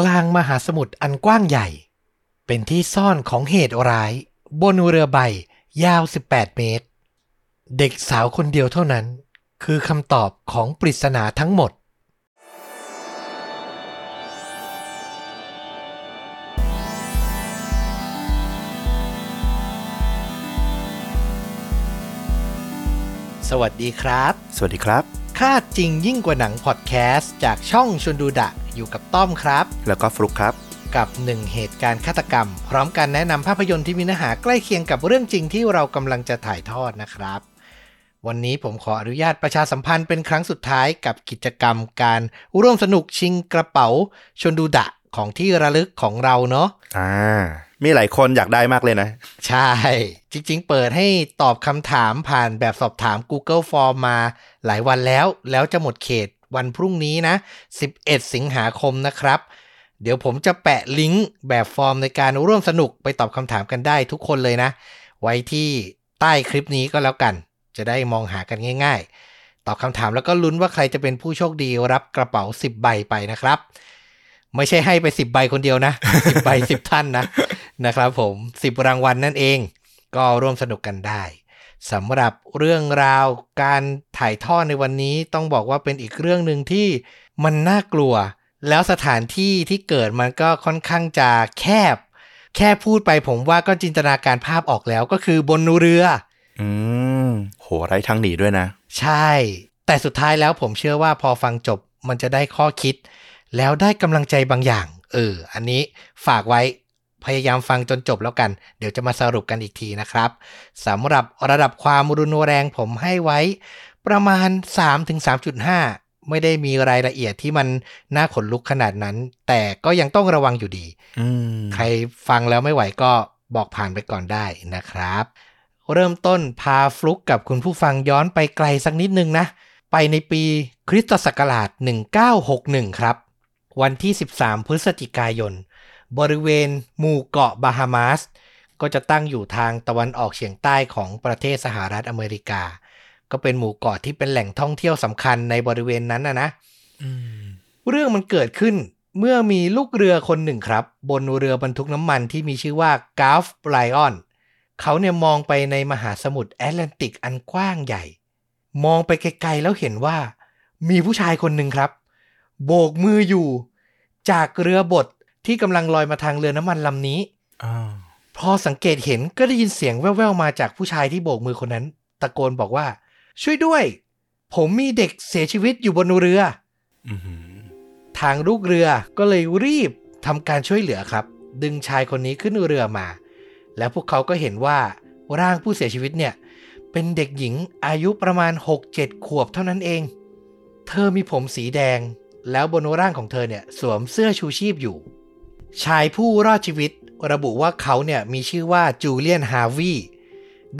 กลางมหาสมุทรอันกว้างใหญ่ เป็นที่ซ่อนของเหตุร้าย บนเรือใบยาว 18 เมตร เด็กสาวคนเดียวเท่านั้น คือคำตอบของปริศนาทั้งหมดสวัสดีครับ สวัสดีครับ ค่าจริงยิ่งกว่าหนังพอดแคสต์จากช่องชวนดูดะ อยู่กับต้อมครับ แล้วก็ฟลุกครับ กับหนึ่งเหตุการณ์ฆาตกรรม พร้อมการแนะนำภาพยนตร์ที่มีเนื้อหาใกล้เคียงกับเรื่องจริงที่เรากำลังจะถ่ายทอดนะครับ วันนี้ผมขออนุญาตประชาสัมพันธ์เป็นครั้งสุดท้ายกับกิจกรรมการร่วมสนุกชิงกระเป๋าชวนดูดะของที่ระลึกของเราเนาะอ่ามีหลายคนอยากได้มากเลยนะ ใช่ จริง ๆ เปิดให้ตอบคำถามผ่านแบบสอบถาม Google Form มาหลายวันแล้ว แล้วจะหมดเขต วันพรุ่งนี้นะ 11 สิงหาคมนะครับ เดี๋ยวผมจะแปะลิงก์แบบฟอร์มในการร่วมสนุกไปตอบคำถามกันได้ทุกคนเลยนะ ไว้ที่ใต้คลิปนี้ก็แล้วกัน จะได้มองหากันง่าย ๆ ตอบคำถามแล้วก็ลุ้นว่าใครจะเป็นผู้โชคดีรับกระเป๋า 10 ใบไปนะครับ ไม่ใช่ให้ไป 10 ใบคนเดียวนะ 10 ใบ 10 ท่านนะนะครับผม 10 รางวัลนั่นเอง ก็ร่วมสนุกกันได้ สำหรับเรื่องราวการถ่ายทอดในวันนี้ต้องบอกว่าเป็นอีกเรื่องหนึ่งที่มันน่ากลัว แล้วสถานที่ที่เกิดมันก็ค่อนข้างจะแคบ แค่พูดไปผมว่าก็จินตนาการภาพออกแล้วก็คือบนเรือ อืมโหไร้ทางหนีด้วยนะ ใช่ แต่สุดท้ายแล้วผมเชื่อว่าพอฟังจบมันจะได้ข้อคิด แล้วได้กำลังใจบางอย่าง เออ อันนี้ฝากไว้ พยายามฟังจนจบแล้วกัน เดี๋ยวจะมาสรุปกันอีกทีนะครับสำหรับระดับความรุนแรงผมให้ไว้ ประมาณ 3-3.5 ไม่ได้มีรายละเอียดที่มันน่าขนลุกขนาดนั้น แต่ก็ยังต้องระวังอยู่ดีอืมใครฟังแล้วไม่ไหวก็บอกผ่านไปก่อนได้นะครับ เริ่มต้นพาฟลุกกับคุณผู้ฟังย้อนไปไกลสักนิดนึงนะ ไปในปีคริสตศักราช 1961 ครับ วันที่ 13 พฤศจิกายน บริเวณหมู่เกาะบาฮามาส ก็จะตั้งอยู่ทางตะวันออกเฉียงใต้ของประเทศสหรัฐอเมริกา ก็เป็นหมู่เกาะที่เป็นแหล่งท่องเที่ยวสำคัญในบริเวณนั้นนะนะอืมเรื่องมันเกิดขึ้นเมื่อมีลูกเรือคนหนึ่งครับ บนเรือบรรทุกน้ำมันที่มีชื่อว่ากาฟไลออนเขาเนี่ยมองไปในมหาสมุทรแอตแลนติกอันกว้างใหญ่ มองไปไกลๆแล้วเห็นว่า มีผู้ชายคนหนึ่งครับ โบกมืออยู่ จากเรือบด ที่กำลังลอยมาทางเรือน้ำมันลำนี้อ้าวพอสังเกตเห็นก็ได้ยินเสียงแว่วๆมาจากผู้ชายที่โบกมือคนนั้น ตะโกนบอกว่า ช่วยด้วย ผมมีเด็กเสียชีวิตอยู่บนเรืออือหือทางลูกเรือก็เลยรีบทำการช่วยเหลือครับ ดึงชายคนนี้ขึ้นเรือมา แล้วพวกเขาก็เห็นว่าร่างผู้เสียชีวิตเนี่ย เป็นเด็กหญิงอายุประมาณ 6-7 ขวบเท่านั้นเอง เธอมีผมสีแดง แล้วบนร่างของเธอเนี่ยสวมเสื้อชูชีพอยู่ ชายผู้รอดชีวิตระบุว่าเขาเนี่ยมีชื่อว่าจูเลียนฮาวี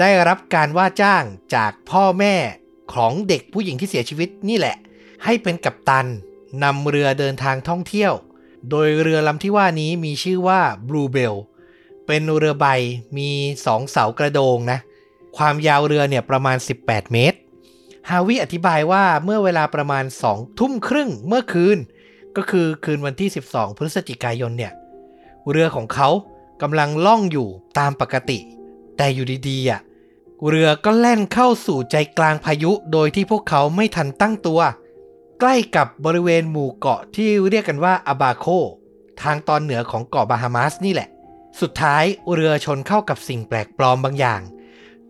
ได้รับการว่าจ้างจากพ่อแม่ของเด็กผู้หญิงที่เสียชีวิตนี่แหละ ให้เป็นกัปตันนำเรือเดินทางท่องเที่ยว โดยเรือลำที่ว่านี้มีชื่อว่า Blue Bell เป็นเรือใบมีสองเสากระโดงนะ ความยาวเรือเนี่ยประมาณ 18 เมตร ฮาวิอธิบายว่าเมื่อเวลาประมาณ2ทุ่มครึ่งเมื่อคืน ก็คือคืนวันที่ 12 พฤศจิกายนเนี่ย เรือของเขากำลังล่องอยู่ตามปกติ แต่อยู่ดีๆอะเรือก็แล่นเข้าสู่ใจกลางพายุโดยที่พวกเขาไม่ทันตั้งตัว ใกล้กับบริเวณหมู่เกาะที่เรียกกันว่าอาบาโค ทางตอนเหนือของเกาะบาฮามาสนี่แหละ สุดท้ายเรือชนเข้ากับสิ่งแปลกปลอมบางอย่าง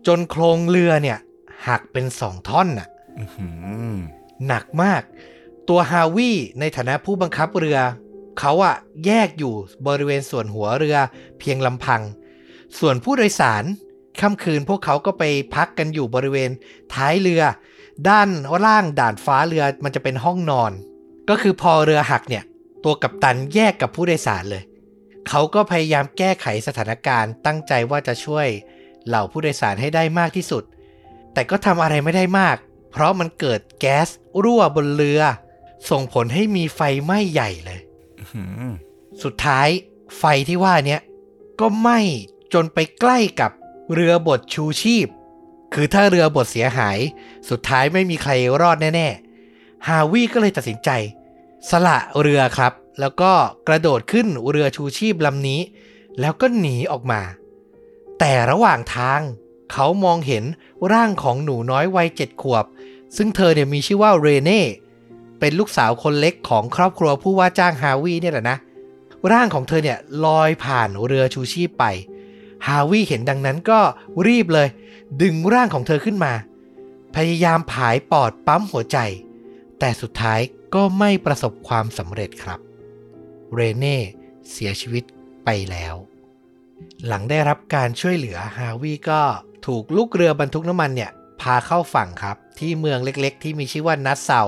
จนโครงเรือเนี่ยหักเป็นสองท่อนน่ะอือหือหนักมาก ตัวฮาวิในฐานะผู้บังคับเรือ เขาอะแยกอยู่บริเวณส่วนหัวเรือเพียงลำพัง ส่วนผู้โดยสารค่ำคืนพวกเขาก็ไปพักกันอยู่บริเวณท้ายเรือ ด้านล่างด่านฟ้าเรือมันจะเป็นห้องนอน ก็คือพอเรือหักเนี่ย ตัวกัปตันแยกกับผู้โดยสารเลย เขาก็พยายามแก้ไขสถานการณ์ ตั้งใจว่าจะช่วยเหล่าผู้โดยสารให้ได้มากที่สุด แต่ก็ทำอะไรไม่ได้มาก เพราะมันเกิดแก๊สรั่วบนเรือ ส่งผลให้มีไฟไหม้ใหญ่เลย สุดท้ายไฟที่ว่าเนี้ยก็ไหม้จนไปใกล้กับเรือบดชูชีพ คือถ้าเรือบดเสียหาย สุดท้ายไม่มีใครรอดแน่ๆ ฮาวิก็เลยตัดสินใจ สละเรือครับ แล้วก็กระโดดขึ้นเรือชูชีพลำนี้ แล้วก็หนีออกมา แต่ระหว่างทาง เขามองเห็นร่างของหนูน้อยวัยเจ็ดขวบ ซึ่งเธอเนี่ยมีชื่อว่าเรเน่ เป็นลูกสาวคนเล็กของครอบครัวผู้ว่าจ้างฮาวิเนี่ยแหละนะ ร่างของเธอเนี่ยลอยผ่านเรือชูชีพไป ฮาวิเห็นดังนั้นก็รีบเลย ดึงร่างของเธอขึ้นมา พยายามผายปอดปั๊มหัวใจ แต่สุดท้ายก็ไม่ประสบความสำเร็จครับ เรเน่เสียชีวิตไปแล้ว หลังได้รับการช่วยเหลือฮาวิก็ถูกลูกเรือบรรทุกน้ำมันเนี่ยพาเข้าฝั่งครับ ที่เมืองเล็กๆ ที่มีชื่อว่านัสเซา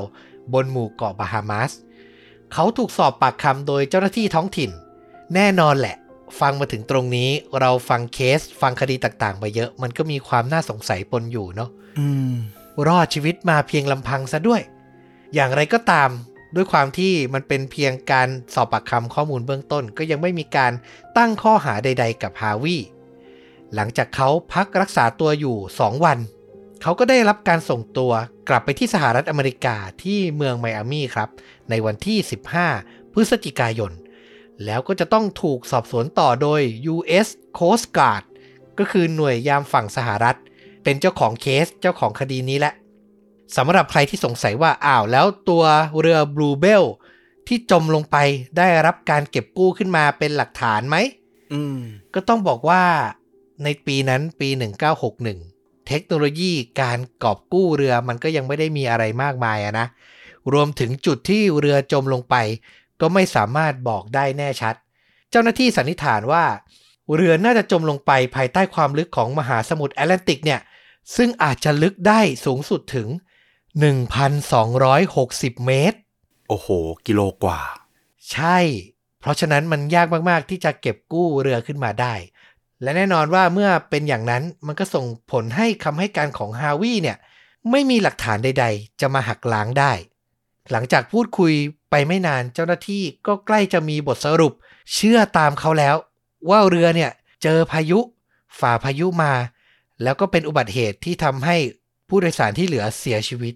บนหมู่เกาะบาฮามาส เขาถูกสอบปากคำโดยเจ้าหน้าที่ท้องถิ่น แน่นอนแหละ ฟังมาถึงตรงนี้เราฟังเคสฟังคดีต่างๆมาเยอะ มันก็มีความน่าสงสัยปนอยู่เนาะอืมรอดชีวิตมาเพียงลำพังซะด้วย อย่างไรก็ตามด้วยความที่มันเป็นเพียงการสอบปากคำข้อมูลเบื้องต้น ก็ยังไม่มีการตั้งข้อหาใด ๆ กับฮาวิหลังจากเขาพักรักษาตัวอยู่ 2 วัน เขาก็ได้รับการส่งตัวกลับไปที่สหรัฐอเมริกาที่เมืองไมอามี่ครับ ในวันที่ 15 พฤศจิกายน แล้วก็จะต้องถูกสอบสวนต่อโดย U.S. Coast Guard ก็คือหน่วยยามฝั่งสหรัฐ เป็นเจ้าของเคสเจ้าของคดีนี้แหละสำหรับใครที่สงสัยว่าอ้าวแล้วตัวเรือ Blue Bell ที่จมลงไปได้รับการเก็บกู้ขึ้นมาเป็นหลักฐานไหมอืมก็ต้องบอกว่าในปีนั้นปี 1961 เทคโนโลยีการกอบกู้เรือมันก็ยังไม่ได้มีอะไรมากมายอะนะ รวมถึงจุดที่เรือจมลงไป ก็ไม่สามารถบอกได้แน่ชัด เจ้าหน้าที่สันนิษฐานว่า เรือน่าจะจมลงไปภายใต้ความลึกของมหาสมุทรแอตแลนติกเนี่ย ซึ่งอาจจะลึกได้สูงสุดถึง 1,260 เมตร โอ้โห กิโลกว่า ใช่ เพราะฉะนั้นมันยากมาก ๆ ที่จะเก็บกู้เรือขึ้นมาได้ และแน่นอนว่าเมื่อเป็นอย่างนั้นมันก็ส่งผลให้คำให้การของฮาวิเนี่ยไม่มีหลักฐานใด ๆ จะมาหักล้างได้ หลังจากพูดคุยไปไม่นานเจ้าหน้าที่ก็ใกล้จะมีบทสรุป เชื่อตามเขาแล้ว ว่าเรือเนี่ยเจอพายุ ฝ่าพายุมา แล้วก็เป็นอุบัติเหตุที่ทำให้ผู้โดยสารที่เหลือเสียชีวิต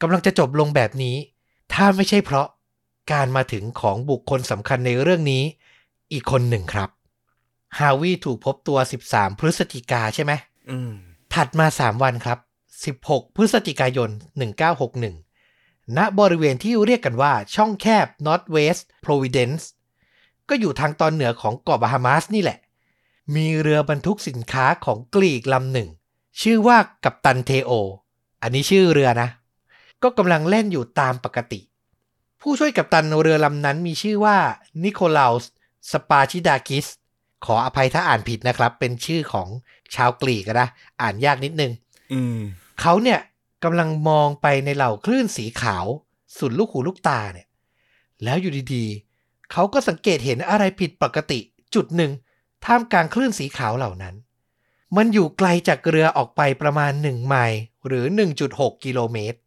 กำลังจะจบลงแบบนี้ ถ้าไม่ใช่เพราะการมาถึงของบุคคลสำคัญในเรื่องนี้ อีกคนหนึ่งครับ ฮาวิถูกพบตัว 13 พฤศจิกาใช่ไหมอืมถัดมา 3 วันครับ 16 พฤศจิกายน 1961 ณบริเวณที่เรียกกันว่าช่องแคบ Northwest Providence ก็อยู่ทางตอนเหนือของเกาะบาฮามาสนี่แหละ มีเรือบรรทุกสินค้าของกรีกลำหนึ่ง ชื่อว่ากัปตันเทโอ อันนี้ชื่อเรือนะ ก็กำลังเล่นอยู่ตามปกติ ผู้ช่วยกัปตันเรือลำนั้นมีชื่อว่านิโคลาสสปาชิดากิส ขออภัยถ้าอ่านผิดนะครับ เป็นชื่อของชาวกรีกอะนะ อ่านยากนิดนึงอืมเขาเนี่ยกำลังมองไปในเหล่าคลื่นสีขาว สุดลูกหูลูกตาเนี่ย แล้วอยู่ดีๆ เขาก็สังเกตเห็นอะไรผิดปกติ จุดหนึ่ง ท่ามกลางคลื่นสีขาวเหล่านั้น มันอยู่ไกลจากเรือออกไปประมาณ1ไมล์หรือ 1.6 กิโลเมตร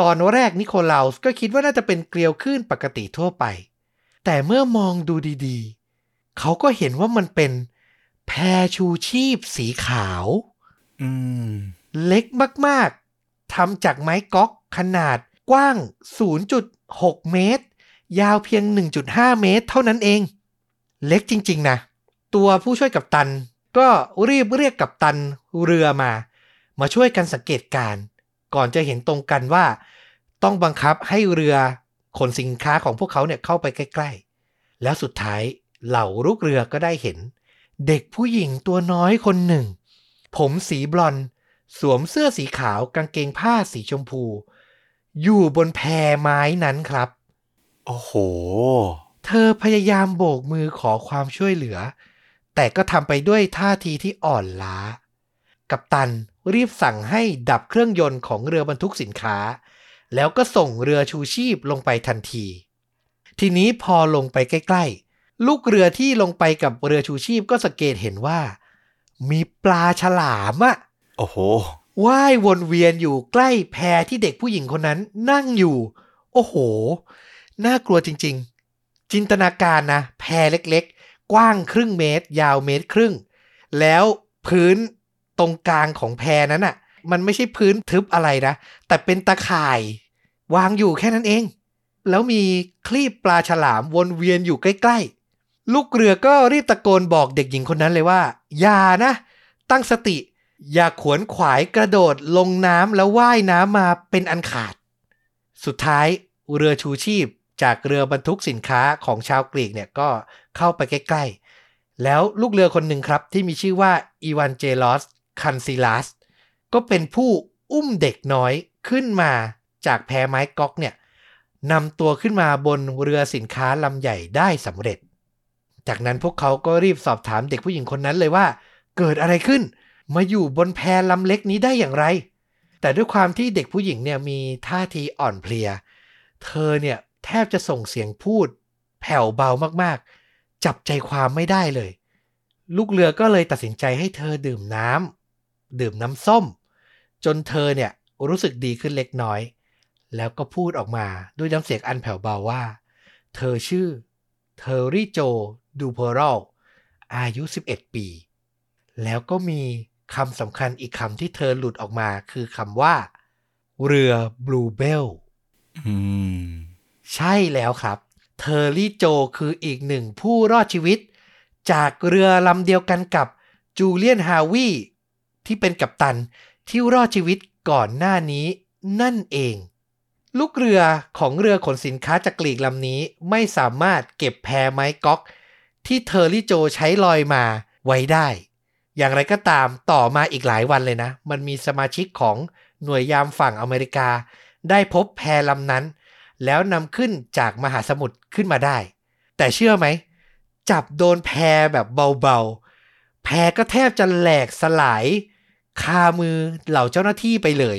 ตอนแรกนิโคลาสก็คิดว่าน่าจะเป็นเกลียวคลื่นปกติทั่วไป แต่เมื่อมองดูดีๆ เขาก็เห็นว่ามันเป็นแพชูชีพสีขาว อืม เล็กมาก ๆทำจากไม้ก๊อกขนาดกว้าง 0.6 เมตร ยาวเพียง 1.5 เมตร เท่านั้นเอง เล็กจริง ๆ นะ ตัวผู้ช่วยกัปตัน ก็รีบเรียกกัปตันเรือมา มาช่วยกันสังเกตการณ์ก่อนจะเห็นตรงกันว่า ต้องบังคับให้เรือขนสินค้าของพวกเขาเนี่ยเข้าไปใกล้ ๆ แล้วสุดท้าย เหล่าลูกเรือก็ได้เห็น เด็กผู้หญิงตัวน้อยคนหนึ่ง ผมสีบลอนด์สวมเสื้อสีขาวกางเกงผ้าสีชมพู อยู่บนแพไม้นั้นครับ โอ้โห เธอพยายามโบกมือขอความช่วยเหลือ แต่ก็ทำไปด้วยท่าทีที่อ่อนล้า กัปตันรีบสั่งให้ดับเครื่องยนต์ของเรือบรรทุกสินค้า แล้วก็ส่งเรือชูชีพลงไปทันที ทีนี้พอลงไปใกล้ๆ ลูกเรือที่ลงไปกับเรือชูชีพก็สังเกตเห็นว่า มีปลาฉลามอะโอ้โหว่ายวนเวียนอยู่ใกล้แพที่เด็กผู้หญิงคนนั้นนั่งอยู่ โอ้โห น่ากลัวจริง ๆ จินตนาการนะ แพเล็กๆ กว้างครึ่งเมตร ยาวเมตรครึ่ง แล้วพื้นตรงกลางของแพนั้นอะ มันไม่ใช่พื้นทึบอะไรนะ แต่เป็นตะข่าย วางอยู่แค่นั้นเอง แล้วมีคลีบปลาฉลามวนเวียนอยู่ใกล้ๆ ลูกเรือก็รีบตะโกนบอกเด็กหญิงคนนั้นเลยว่า อย่านะ ตั้งสติ อย่าขวนขวายกระโดดลงน้ำแล้วว่ายน้ำมาเป็นอันขาด สุดท้ายเรือชูชีพจากเรือบรรทุกสินค้าของชาวกรีกเนี่ยก็เข้าไปใกล้ๆ แล้วลูกเรือคนหนึ่งครับที่มีชื่อว่าอีวานเจลอสคันซิลัสก็เป็นผู้อุ้มเด็กน้อยขึ้นมาจากแพไม้ก๊อกเนี่ยนำตัวขึ้นมาบนเรือสินค้าลำใหญ่ได้สำเร็จ จากนั้นพวกเขาก็รีบสอบถามเด็กผู้หญิงคนนั้นเลยว่า เกิดอะไรขึ้น มาอยู่บนแพลำเล็กนี้ได้อย่างไร แต่ด้วยความที่เด็กผู้หญิงเนี่ยมีท่าทีอ่อนเพลีย เธอเนี่ยแทบจะส่งเสียงพูด แผ่วเบามากๆ จับใจความไม่ได้เลย ลูกเรือก็เลยตัดสินใจให้เธอดื่มน้ำดื่มน้ำส้ม จนเธอเนี่ยรู้สึกดีขึ้นเล็กน้อย แล้วก็พูดออกมาด้วยน้ำเสียงอันแผ่วเบาว่า เธอชื่อเทอร์รี่โจ ดูเพอโรอายุ 11 ปี แล้วก็มีคำสำคัญอีกคำที่เธอหลุดออกมาคือคำว่า เรือบลูเบลอืมใช่แล้วครับ เทอร์รี่โจคืออีกหนึ่งผู้รอดชีวิต จากเรือลำเดียวกันกับจูเลียนฮาวีที่เป็นกัปตันที่รอดชีวิตก่อนหน้านี้นั่นเอง ลูกเรือของเรือขนสินค้าจากกรีกลำนี้ไม่สามารถเก็บแพไม้ก๊อก ที่เทอร์รี่โจใช้ลอยมาไว้ได้ อย่างไรก็ตามต่อมาอีกหลายวันเลยนะ มันมีสมาชิกของหน่วยยามฝั่งอเมริกา ได้พบแพลำนั้น แล้วนำขึ้นจากมหาสมุทรขึ้นมาได้ แต่เชื่อไหม จับโดนแพแบบเบาๆ แพก็แทบจะแหลกสลายคามือเหล่าเจ้าหน้าที่ไปเลย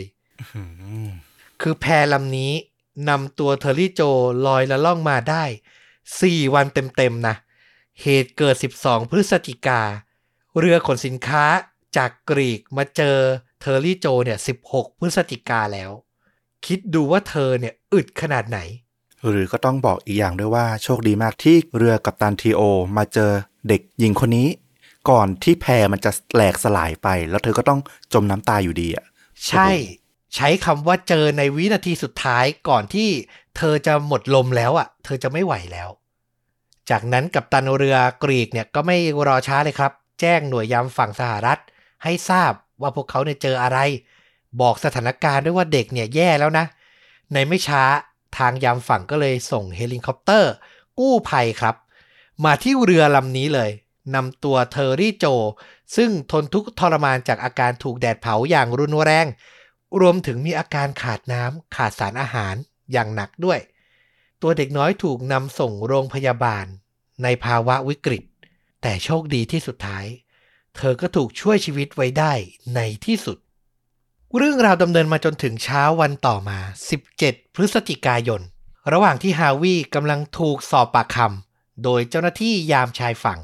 อืมคือแพลำนี้นำตัวเทอร์รี่โจลอยละล่องมาได้4วันเต็มๆนะ เหตุเกิด 12 พฤศจิกา เรือขนสินค้าจากกรีกมาเจอเทอร์รี่โจเนี่ย 16 พฤศจิกาแล้ว คิดดูว่าเธอเนี่ยอึดขนาดไหน หรือก็ต้องบอกอีกอย่างด้วยว่าโชคดีมากที่เรือกัปตันทีโอ มาเจอเด็กหญิงคนนี้ ก่อนที่แพมันจะแหลกสลายไป แล้วเธอก็ต้องจมน้ำตายอยู่ดีอะ ใช่ ใช้คำว่าเจอในวินาทีสุดท้ายก่อนที่เธอจะหมดลมแล้วอะ เธอจะไม่ไหวแล้ว จากนั้นกับตันเรือกรีกเนี่ยก็ไม่รอช้าเลยครับ แจ้งหน่วยยามฝั่งสหรัฐ ให้ทราบว่าพวกเขาเนี่ยเจออะไร บอกสถานการณ์ด้วยว่าเด็กเนี่ยแย่แล้วนะ ในไม่ช้าทางยามฝั่งก็เลยส่งเฮลิคอปเตอร์ กู้ภัยครับ มาที่เรือลำนี้เลยนำตัวเทอร์รี่โจ ซึ่งทนทุกข์ทรมานจากอาการถูกแดดเผาอย่างรุนแรง รวมถึงมีอาการขาดน้ำขาดสารอาหารอย่างหนักด้วย ตัวเด็กน้อยถูกนำส่งโรงพยาบาล ในภาวะวิกฤต แต่โชคดีที่สุดท้าย เธอก็ถูกช่วยชีวิตไว้ได้ในที่สุด เรื่องราวดำเนินมาจนถึงเช้าวันต่อมา 17 พฤศจิกายน ระหว่างที่ฮาวีกำลังถูกสอบปากคำโดยเจ้าหน้าที่ยามชายฝั่ง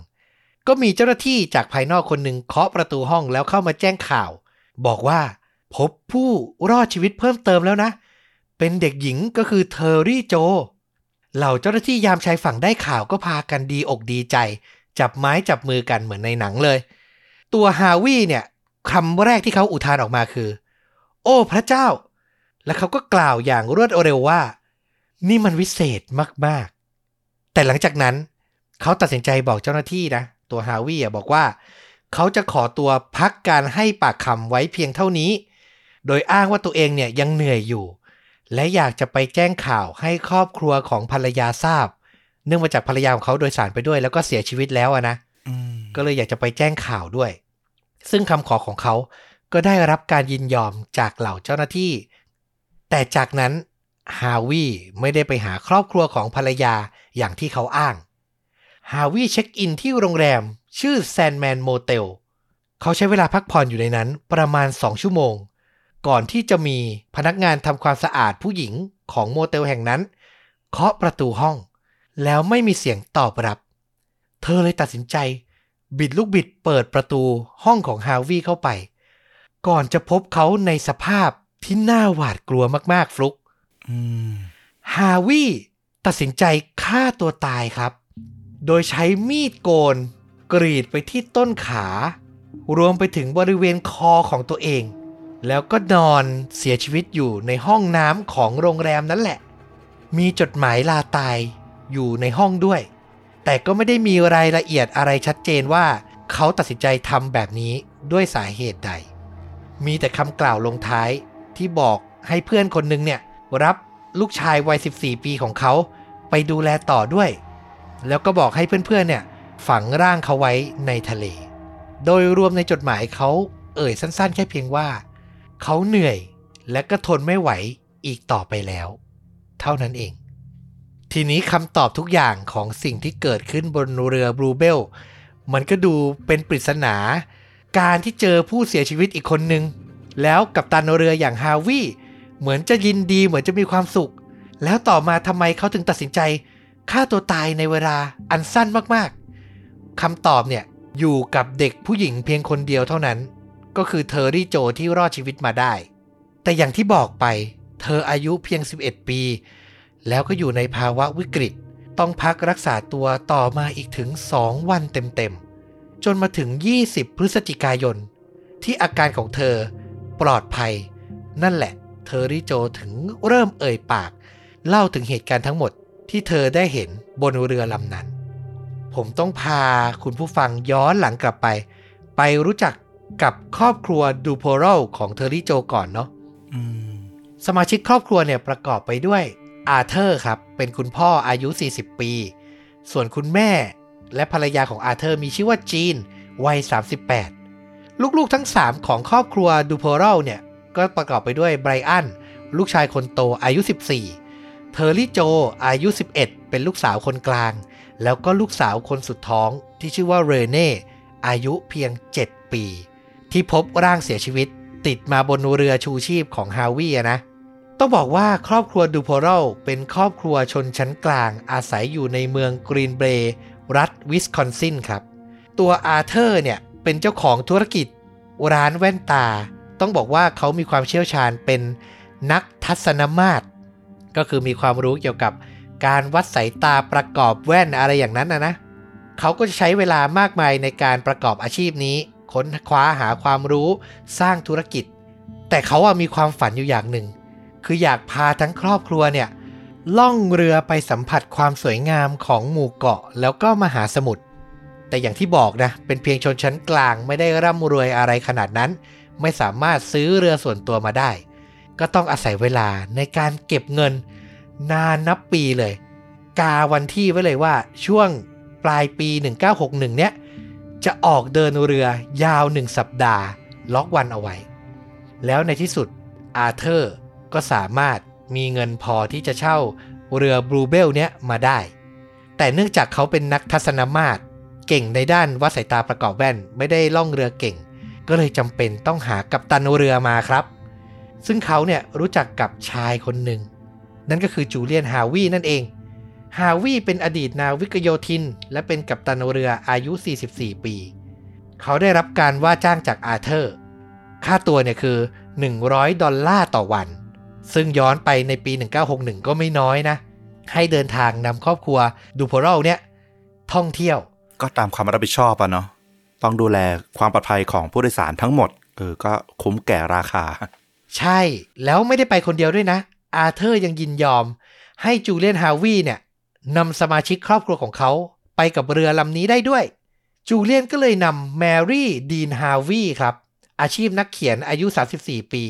ก็มีเจ้าหน้าที่จากภายนอกคนหนึ่งเคาะประตูห้องแล้วเข้ามาแจ้งข่าว บอกว่าพบผู้รอดชีวิตเพิ่มเติมแล้วนะ เป็นเด็กหญิงก็คือเทอร์รี่โจ เหล่าเจ้าหน้าที่ยามชายฝั่งได้ข่าวก็พากันดีอกดีใจ จับไม้จับมือกันเหมือนในหนังเลย ตัวฮาวีเนี่ยคำแรกที่เขาอุทานออกมาคือ โอ้พระเจ้า และเขาก็กล่าวอย่างรวดเร็วว่า นี่มันวิเศษมากๆ แต่หลังจากนั้น เขาตัดสินใจบอกเจ้าหน้าที่นะ ตัวฮาวีอะบอกว่า เขาจะขอตัวพักการให้ปากคำไว้เพียงเท่านี้ โดยอ้างว่าตัวเองเนี่ยยังเหนื่อยอยู่ และอยากจะไปแจ้งข่าวให้ครอบครัวของภรรยาทราบ เนื่องมาจากภรรยาของเขาโดยสารไปด้วย แล้วก็เสียชีวิตแล้วอะนะอืมก็เลยอยากจะไปแจ้งข่าวด้วย ซึ่งคำขอของเขาก็ได้รับการยินยอมจากเหล่าเจ้าหน้าที่ แต่จากนั้นฮาวีไม่ได้ไปหาครอบครัวของภรรยาอย่างที่เขาอ้าง ฮาวีเช็คอินที่โรงแรมชื่อแซนด์แมนโมเตล เขาใช้เวลาพักผ่อนอยู่ในนั้นประมาณ 2 ชั่วโมง ก่อนที่จะมีพนักงานทำความสะอาดผู้หญิงของโมเตลแห่งนั้น เคาะประตูห้อง แล้วไม่มีเสียงตอบรับ เธอเลยตัดสินใจ บิดลูกบิดเปิดประตูห้องของฮาวีเข้าไป ก่อนจะพบเขาในสภาพที่น่าหวาดกลัวมากๆฟลุกอืมฮาวีตัดสินใจฆ่าตัวตายครับ โดยใช้มีดโกน กรีดไปที่ต้นขา รวมไปถึงบริเวณคอของตัวเอง แล้วก็นอนเสียชีวิตอยู่ในห้องน้ำของโรงแรมนั่นแหละ มีจดหมายลาตายอยู่ในห้องด้วย แต่ก็ไม่ได้มีรายละเอียดอะไรชัดเจนว่า เขาตัดสินใจทำแบบนี้ด้วยสาเหตุใด มีแต่คำกล่าวลงท้ายที่บอกให้เพื่อนคนหนึ่งเนี่ยรับลูกชายวัย 14 ปีของเขาไปดูแลต่อด้วย แล้วก็บอกให้เพื่อนๆเนี่ยฝังร่างเขาไว้ในทะเล โดยรวมในจดหมายเขาเอ่ยสั้นๆ แค่เพียงว่า เขาเหนื่อยและก็ทนไม่ไหวอีกต่อไปแล้ว เท่านั้นเอง ทีนี้คำตอบทุกอย่างของสิ่งที่เกิดขึ้นบนเรือบลูเบล มันก็ดูเป็นปริศนา การที่เจอผู้เสียชีวิตอีกคนนึงแล้วกับตันเรืออย่างฮาวิเหมือนจะยินดีเหมือนจะมีความสุข แล้วต่อมาทำไมเขาถึงตัดสินใจฆ่าตัวตายในเวลาอันสั้นมากๆคำตอบเนี่ยอยู่กับเด็กผู้หญิงเพียงคนเดียวเท่านั้น ก็คือเทอร์รี่โจที่รอดชีวิตมาได้ แต่อย่างที่บอกไป เธออายุเพียง 11 ปี แล้วก็อยู่ในภาวะวิกฤต ต้องพักรักษาตัวต่อมาอีกถึง 2 วันเต็มๆ จนมาถึง 20 พฤศจิกายน ที่อาการของเธอปลอดภัย นั่นแหละ เทอร์รี่โจถึงเริ่มเอ่ยปาก เล่าถึงเหตุการณ์ทั้งหมดที่เธอได้เห็นบนเรือลำนั้น ผมต้องพาคุณผู้ฟังย้อนหลังกลับไป ไปรู้จัก กับครอบครัวดูโพโรของเทอร์รี่โจก่อนเนาะอืมสมาชิกครอบครัวเนี่ยประกอบไปด้วยอาเธอร์ครับ เป็นคุณพ่ออายุ 40 ปี ส่วนคุณแม่และภรรยาของอาเธอร์มีชื่อว่าจีน วัย 38 ลูกๆทั้ง 3 ของครอบครัวดูโพโรเนี่ย ก็ประกอบไปด้วยไบรอัน ลูกชายคนโตอายุ 14 เทอร์รี่โจอายุ 11 เป็นลูกสาวคนกลาง แล้วก็ลูกสาวคนสุดท้องที่ชื่อว่าเรเน่อายุเพียง 7 ปี ที่พบร่างเสียชีวิต ติดมาบนเรือชูชีพของฮาวีอะนะ ต้องบอกว่าครอบครัวดูโพโรเป็นครอบครัวชนชั้นกลาง อาศัยอยู่ในเมืองกรีนเบย์รัฐวิสคอนซินครับ ตัวอาเธอร์เนี่ยเป็นเจ้าของธุรกิจร้านแว่นตา ต้องบอกว่าเขามีความเชี่ยวชาญเป็นนักทัศนมาตร ก็คือมีความรู้เกี่ยวกับการวัดสายตาประกอบแว่นอะไรอย่างนั้นนะนะ เขาก็จะใช้เวลามากมายในการประกอบอาชีพนี้ ค้นคว้าหาความรู้สร้างธุรกิจ แต่เขาอะมีความฝันอยู่อย่างหนึ่ง คืออยากพาทั้งครอบครัวเนี่ยล่องเรือไปสัมผัสความสวยงามของหมู่เกาะแล้วก็มหาสมุทรแต่อย่างที่บอกนะ เป็นเพียงชนชั้นกลางไม่ได้ร่ำรวยอะไรขนาดนั้น ไม่สามารถซื้อเรือส่วนตัวมาได้ ก็ต้องอาศัยเวลาในการเก็บเงิน นานนับปีเลย กาวันที่ไว้เลยว่าช่วงปลายปี 1961 เนี้ย จะออกเดินเรือยาวหนึ่งสัปดาห์ ล็อกวันเอาไว้ แล้วในที่สุดอาเธอร์ก็สามารถมีเงินพอที่จะเช่าเรือบลูเบลเนี้ยมาได้ แต่เนื่องจากเขาเป็นนักทัศนมาตรเก่งในด้านวัดสายตาประกอบแว่น ไม่ได้ล่องเรือเก่ง ก็เลยจำเป็นต้องหากัปตันเรือมาครับ ซึ่งเขาเนี่ยรู้จักกับชายคนหนึ่ง นั่นก็คือจูเลียนฮาวีนั่นเอง ฮาวีเป็นอดีตนาวิกโยธิน และเป็นกัปตันเรืออายุ 44 ปี เขาได้รับการว่าจ้างจากอาเธอร์ ค่าตัวเนี่ยคือ 100 ดอลลาร์ต่อวัน ซึ่งย้อนไปในปี 1961 ก็ไม่น้อยนะ ให้เดินทางนำครอบครัวดูโพโรเนี่ย ท่องเที่ยว ก็ตามความรับผิดชอบอะเนาะ ต้องดูแลความปลอดภัยของผู้โดยสารทั้งหมด เออ ก็คุ้มแก่ราคา ใช่ แล้วไม่ได้ไปคนเดียวด้วยนะ อาเธอร์ยังยินยอม ให้จูเลียนฮาวีเนี่ย นำสมาชิกครอบครัวของเขาไปกับเรือลำนี้ได้ด้วย จูเลียนก็เลยนำแมรี่ดีนฮาวีครับ อาชีพนักเขียนอายุ 34 ปี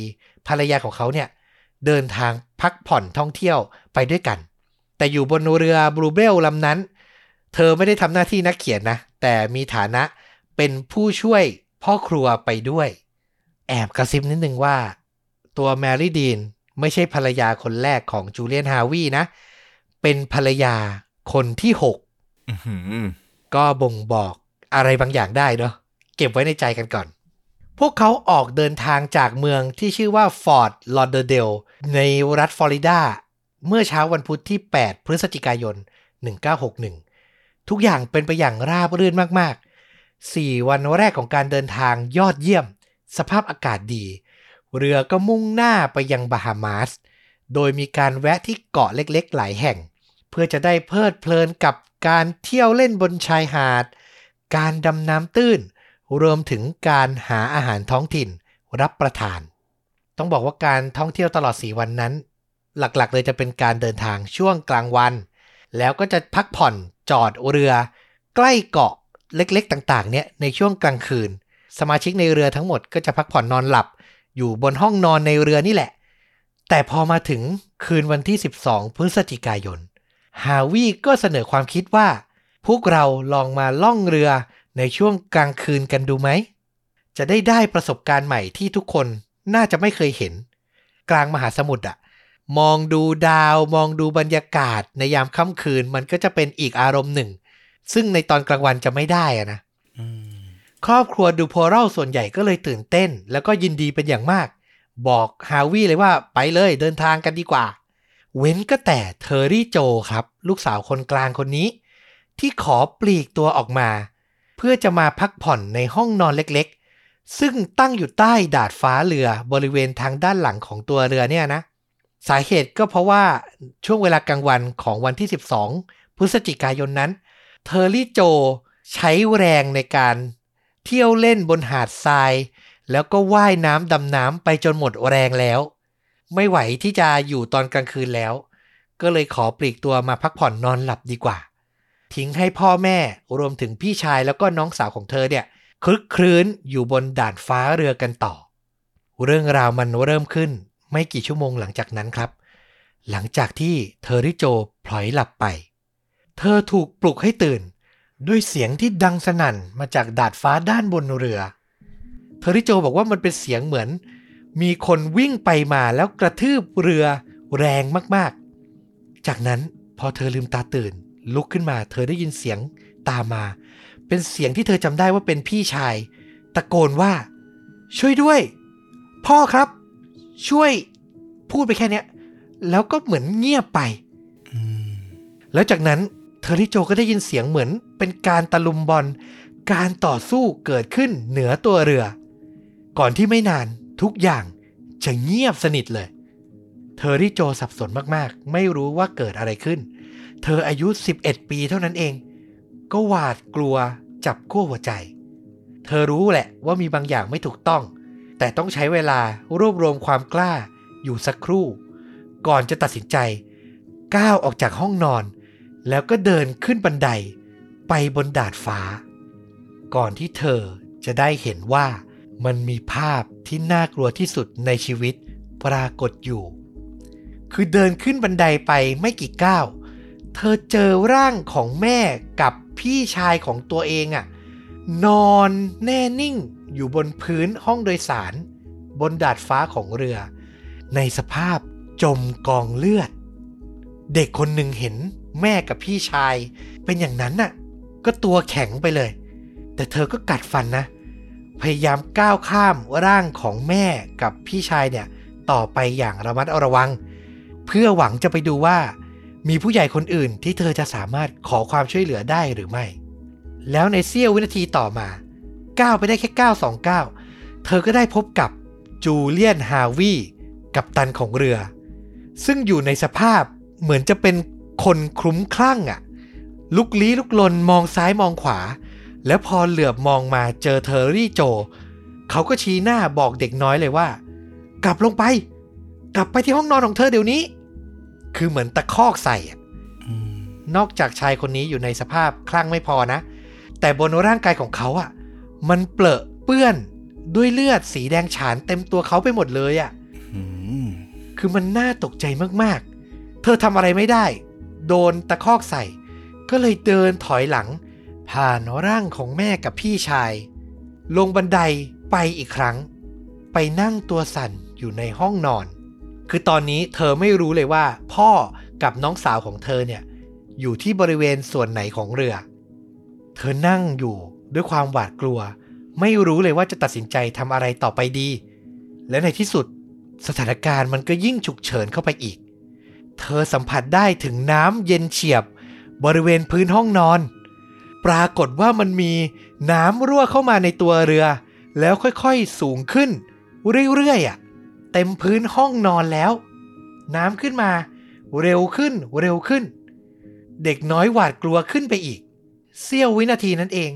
ภรรยาของเขาเนี่ย เดินทางพักผ่อนท่องเที่ยวไปด้วยกัน แต่อยู่บนเรือบลูเบลลำนั้น เธอไม่ได้ทำหน้าที่นักเขียนนะ แต่มีฐานะเป็นผู้ช่วยพ่อครัวไปด้วย แอบกระซิบนิดนึงว่า ตัวแมรี่ดีนไม่ใช่ภรรยาคนแรกของจูเลียนฮาวีนะเป็นภรรยาคนที่อื้อหือ6ก็บ่งบอกอะไรบางอย่างได้เนาะเก็บไว้ในใจกันก่อน พวกเขาออกเดินทางจากเมืองที่ชื่อว่าฟอร์ดลอเดอเดลในรัฐฟลอริดา เมื่อเช้าวันพุธที่ 8 พฤศจิกายน 1961 ทุกอย่างเป็นไปอย่างราบรื่นมากๆ 4 วันแรกของการเดินทางยอดเยี่ยม สภาพอากาศดี เรือก็มุ่งหน้าไปยังบาฮามาส โดยมีการแวะที่เกาะเล็กๆ หลายแห่ง เพื่อจะได้เพลิดเพลินกับการเที่ยวเล่นบนชายหาด การดำน้ำตื้น รวมถึงการหาอาหารท้องถิ่นรับประทาน ต้องบอกว่าการท่องเที่ยวตลอด 4 วันนั้น หลักๆ เลยจะเป็นการเดินทางช่วงกลางวัน แล้วก็จะพักผ่อนจอดเรือ ใกล้เกาะเล็กๆ ต่างๆ เนี่ยในช่วงกลางคืน สมาชิกในเรือทั้งหมดก็จะพักผ่อนนอนหลับ อยู่บนห้องนอนในเรือนี่แหละ แต่พอมาถึงคืนวันที่ 12 พฤศจิกายน ฮาวิก็เสนอความคิดว่า พวกเราลองมาล่องเรือในช่วงกลางคืนกันดูไหม จะได้ได้ประสบการณ์ใหม่ที่ทุกคนน่าจะไม่เคยเห็น กลางมหาสมุทรอะมองดูดาวมองดูบรรยากาศในยามค่ำคืนมันก็จะเป็นอีกอารมณ์หนึ่ง ซึ่งในตอนกลางวันจะไม่ได้อะนะอืมครอบครัวดูโพรัลส่วนใหญ่ก็เลยตื่นเต้น แล้วก็ยินดีเป็นอย่างมาก บอกฮาวิเลยว่าไปเลยเดินทางกันดีกว่า เว้นก็แต่เทอร์รี่โจครับ ลูกสาวคนกลางคนนี้ ที่ขอปลีกตัวออกมา เพื่อจะมาพักผ่อนในห้องนอนเล็กๆ ซึ่งตั้งอยู่ใต้ดาดฟ้าเรือบริเวณทางด้านหลังของตัวเรือเนี่ยนะ สาเหตุก็เพราะว่าช่วงเวลากลางวันของวันที่ 12 พฤศจิกายนนั้น เทอร์รี่โจใช้แรงในการเที่ยวเล่นบนหาดทราย แล้วก็ว่ายน้ำดำน้ำไปจนหมดแรงแล้ว ไม่ไหวที่จะอยู่ตอนกลางคืนแล้ว ก็เลยขอปลีกตัวมาพักผ่อนนอนหลับดีกว่า ทิ้งให้พ่อแม่รวมถึงพี่ชายแล้วก็น้องสาวของเธอเนี่ยครึกครื้นอยู่บนดาดฟ้าเรือกันต่อ เรื่องราวมันเริ่มขึ้น ไม่กี่ชั่วโมงหลังจากนั้นครับ หลังจากที่เทอริโจพลอยหลับไป เธอถูกปลุกให้ตื่น ด้วยเสียงที่ดังสนั่นมาจากดาดฟ้าด้านบนเรือเทอริโจบอกว่ามันเป็นเสียงเหมือน มีคนวิ่งไปมาแล้วกระทืบเรือแรงมากๆ จากนั้นพอเธอลืมตาตื่น ลุกขึ้นมา เธอได้ยินเสียงตามมา เป็นเสียงที่เธอจำได้ว่าเป็นพี่ชาย ตะโกนว่า ช่วยด้วย พ่อครับ ช่วย พูดไปแค่เนี้ยแล้วก็เหมือนเงียบไปแล้วจากนั้นเทอริโจก็ได้ยินเสียงเหมือน เป็นการตะลุมบอล การต่อสู้เกิดขึ้นเหนือตัวเรือ ก่อนที่ไม่นาน ทุกอย่างจะเงียบสนิทเลยเทอริโจสับสนมากๆ ไม่รู้ว่าเกิดอะไรขึ้น เธออายุ 11 ปีเท่านั้นเอง ก็หวาดกลัวจับขั้วหัวใจ เธอรู้แหละว่ามีบางอย่างไม่ถูกต้อง แต่ต้องใช้เวลารวบรวมความกล้าอยู่สักครู่ ก่อนจะตัดสินใจ ก้าวออกจากห้องนอน แล้วก็เดินขึ้นบันได ไปบนดาดฟ้า ก่อนที่เธอจะได้เห็นว่ามันมีภาพ ที่น่ากลัวที่สุดในชีวิตปรากฏอยู่ คือเดินขึ้นบันไดไปไม่กี่ก้าวเธอเจอร่างของแม่กับพี่ชายของตัวเองอะนอนแน่นิ่งอยู่บนพื้นห้องโดยสาร บนดาดฟ้าของเรือ ในสภาพจมกองเลือด เด็กคนหนึ่งเห็นแม่กับพี่ชาย เป็นอย่างนั้นน่ะ ก็ตัวแข็งไปเลย แต่เธอก็กัดฟันนะ พยายามก้าวข้ามร่างของแม่กับพี่ชายเนี่ยต่อไปอย่างระมัดระวัง เพื่อหวังจะไปดูว่า มีผู้ใหญ่คนอื่นที่เธอจะสามารถขอความช่วยเหลือได้หรือไม่ แล้วในเสี้ยววินาทีต่อมาก้าวไปได้แค่ก้าวสองก้าวเธอก็ได้พบกับจูเลียนฮาวีกับตันของเรือ ซึ่งอยู่ในสภาพเหมือนจะเป็นคนคลุ้มคลั่งอะ่ะลุกลี้ลุกลนมองซ้ายมองขวา แล้วพอเหลือบมองมาเจอเทอร์รี่โจ เขาก็ชี้หน้าบอกเด็กน้อยเลยว่า กลับลงไป กลับไปที่ห้องนอนของเธอเดี๋ยวนี้ คือเหมือนตะคอกใส่อะอืมนอกจากชายคนนี้อยู่ในสภาพคลั่งไม่พอนะ แต่บนร่างกายของเขาอะ่ะ มันเปลอะเปื้อนด้วยเลือดสีแดงฉานเต็มตัวเขาไปหมดเลยอะอืมคือมันน่าตกใจมากๆ เธอทำอะไรไม่ได้ โดนตะคอกใส่ ก็เลยเดินถอยหลัง ผ่านร่างของแม่กับพี่ชาย ลงบันไดไปอีกครั้ง ไปนั่งตัวสั่นอยู่ในห้องนอน คือตอนนี้เธอไม่รู้เลยว่า พ่อกับน้องสาวของเธอเนี่ยอยู่ที่บริเวณส่วนไหนของเรือ เธอนั่งอยู่ด้วยความหวาดกลัว ไม่รู้เลยว่าจะตัดสินใจทำอะไรต่อไปดี และในที่สุดสถานการณ์มันก็ยิ่งฉุกเฉินเข้าไปอีก เธอสัมผัสได้ถึงน้ำเย็นเฉียบบริเวณพื้นห้องนอน ปรากฏว่ามันมีน้ำรั่วเข้ามาในตัวเรือ แล้วค่อยๆสูงขึ้น เรื่อยๆอะเต็มพื้นห้องนอนแล้ว น้ำขึ้นมาเร็วขึ้นเร็วขึ้น เด็กน้อยหวาดกลัวขึ้นไปอีก เสี้ยววินาทีนั้นเอง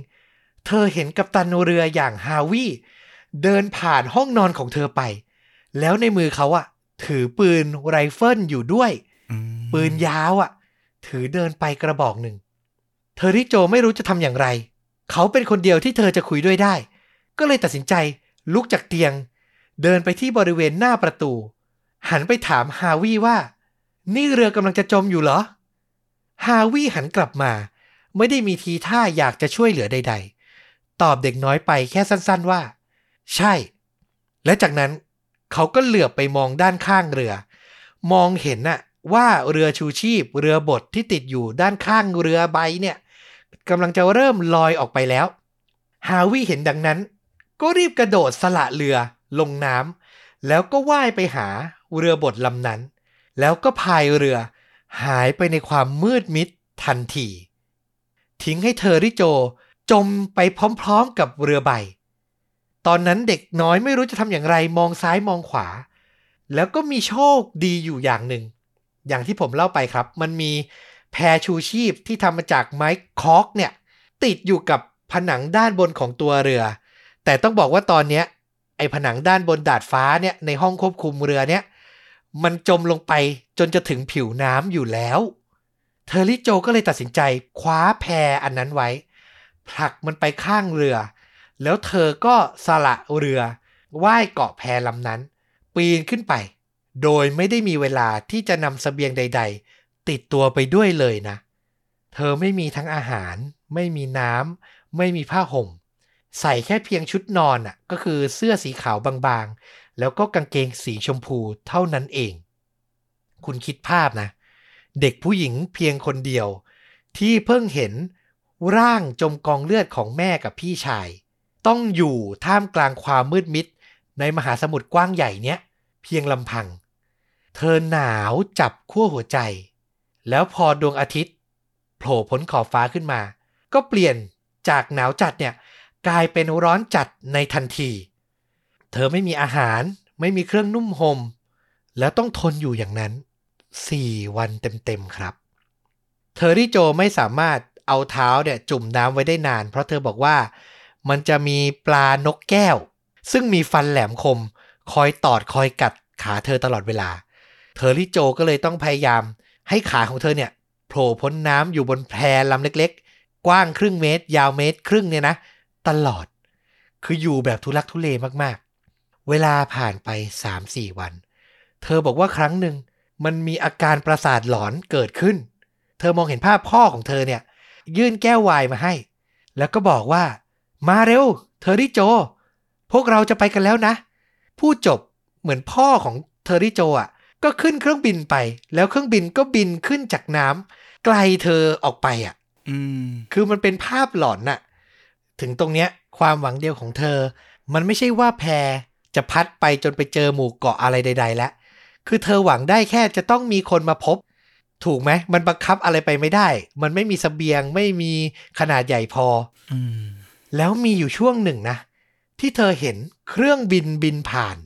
เธอเห็นกัปตันเรืออย่างฮาวิเดินผ่านห้องนอนของเธอไป แล้วในมือเขาอะถือปืนไรเฟิลอยู่ด้วยอืมปืนยาวอะ่ะถือเดินไปกระบอกหนึ่ง เทอร์รี่โจไม่รู้จะทำอย่างไร เขาเป็นคนเดียวที่เธอจะคุยด้วยได้ ก็เลยตัดสินใจลุกจากเตียง เดินไปที่บริเวณหน้าประตู หันไปถามฮาวีว่า นี่เรือกำลังจะจมอยู่เหรอ ฮาวีหันกลับมา ไม่ได้มีทีท่าอยากจะช่วยเหลือใด ๆ ตอบเด็กน้อยไปแค่สั้นๆว่า ใช่ และจากนั้นเขาก็เหลือบไปมองด้านข้างเรือ มองเห็นน่ะว่าเรือชูชีพเรือบดที่ติดอยู่ด้านข้างเรือใบเนี่ย กำลังจะเริ่มลอยออกไปแล้ว ฮาวิเห็นดังนั้น ก็รีบกระโดดสละเรือลงน้ำแล้วก็ว่ายไปหาเรือบดลำนั้น แล้วก็พายเรือหายไปในความมืดมิดทันที ทิ้งให้เธอริโจจมไปพร้อมๆกับเรือใบ ตอนนั้นเด็กน้อยไม่รู้จะทำอย่างไรมองซ้ายมองขวา แล้วก็มีโชคดีอยู่อย่างหนึ่ง อย่างที่ผมเล่าไปครับ มันมี แพรชูชีพที่ทำมาจากไม้คอกเนี่ย ติดอยู่กับผนังด้านบนของตัวเรือ แต่ต้องบอกว่าตอนเนี้ยไอ้ผนังด้านบนดาดฟ้าเนี่ยในห้องควบคุมเรือเนี่ย มันจมลงไปจนจะถึงผิวน้ำอยู่แล้ว เทอร์ริโจก็เลยตัดสินใจคว้าแพรอันนั้นไว้ ผลักมันไปข้างเรือ แล้วเธอก็สละเรือว่ายเกาะแพลำนั้น ปีนขึ้นไป โดยไม่ได้มีเวลาที่จะนำเสบียงใด ติดตัวไปด้วยเลยนะ เธอไม่มีทั้งอาหาร ไม่มีน้ำไม่มีผ้าห่ม ใส่แค่เพียงชุดนอนอะก็คือเสื้อสีขาวบางๆ แล้วก็กางเกงสีชมพูเท่านั้นเอง คุณคิดภาพนะ เด็กผู้หญิงเพียงคนเดียว ที่เพิ่งเห็นร่างจมกองเลือดของแม่กับพี่ชาย ต้องอยู่ท่ามกลางความมืดมิด ในมหาสมุทรกว้างใหญ่เนี้ย เพียงลำพัง เธอหนาวจับขั้วหัวใจ แล้วพอดวงอาทิตย์โผล่พ้นขอบฟ้าขึ้นมา ก็เปลี่ยนจากหนาวจัดเนี่ยกลายเป็นร้อนจัดในทันที เธอไม่มีอาหารไม่มีเครื่องนุ่งห่มแล้วต้องทนอยู่อย่างนั้น 4 วันเต็มๆครับเทอร์รี่โจไม่สามารถเอาเท้าเนี่ยจุ่มน้ำไว้ได้นาน เพราะเธอบอกว่ามันจะมีปลานกแก้ว ซึ่งมีฟันแหลมคม คอยตอดคอยกัดขาเธอตลอดเวลาเทอร์รี่โจก็เลยต้องพยายาม ให้ขาของเธอเนี่ยโผล่พ้นน้ำอยู่บนแพลำเล็กๆ กว้างครึ่งเมตร ยาวเมตรครึ่งเนี่ยนะ ตลอด คืออยู่แบบทุลักทุเลมากๆ เวลาผ่านไป 3-4 วัน เธอบอกว่าครั้งหนึ่งมันมีอาการประสาทหลอนเกิดขึ้น เธอมองเห็นภาพพ่อของเธอเนี่ย ยื่นแก้วไวน์มาให้ แล้วก็บอกว่า มาเร็วเทอร์รี่โจ พวกเราจะไปกันแล้วนะพูดจบเหมือนพ่อของเทอรี่โจอะ ก็ขึ้นเครื่องบินไป แล้วเครื่องบินก็บินขึ้นจากน้ำไกลเธอออกไปอะอืมคือมันเป็นภาพหลอนน่ะ ถึงตรงเนี้ย ความหวังเดียวของเธอ มันไม่ใช่ว่าแพรจะพัดไปจนไปเจอหมู่เกาะอะไรใด ๆ แล้ว คือเธอหวังได้แค่จะต้องมีคนมาพบ ถูกไหม มันบังคับอะไรไปไม่ได้ มันไม่มีสเสบียง ไม่มีขนาดใหญ่พออืมแล้วมีอยู่ช่วงหนึ่งนะ ที่เธอเห็นเครื่องบินบินผ่าน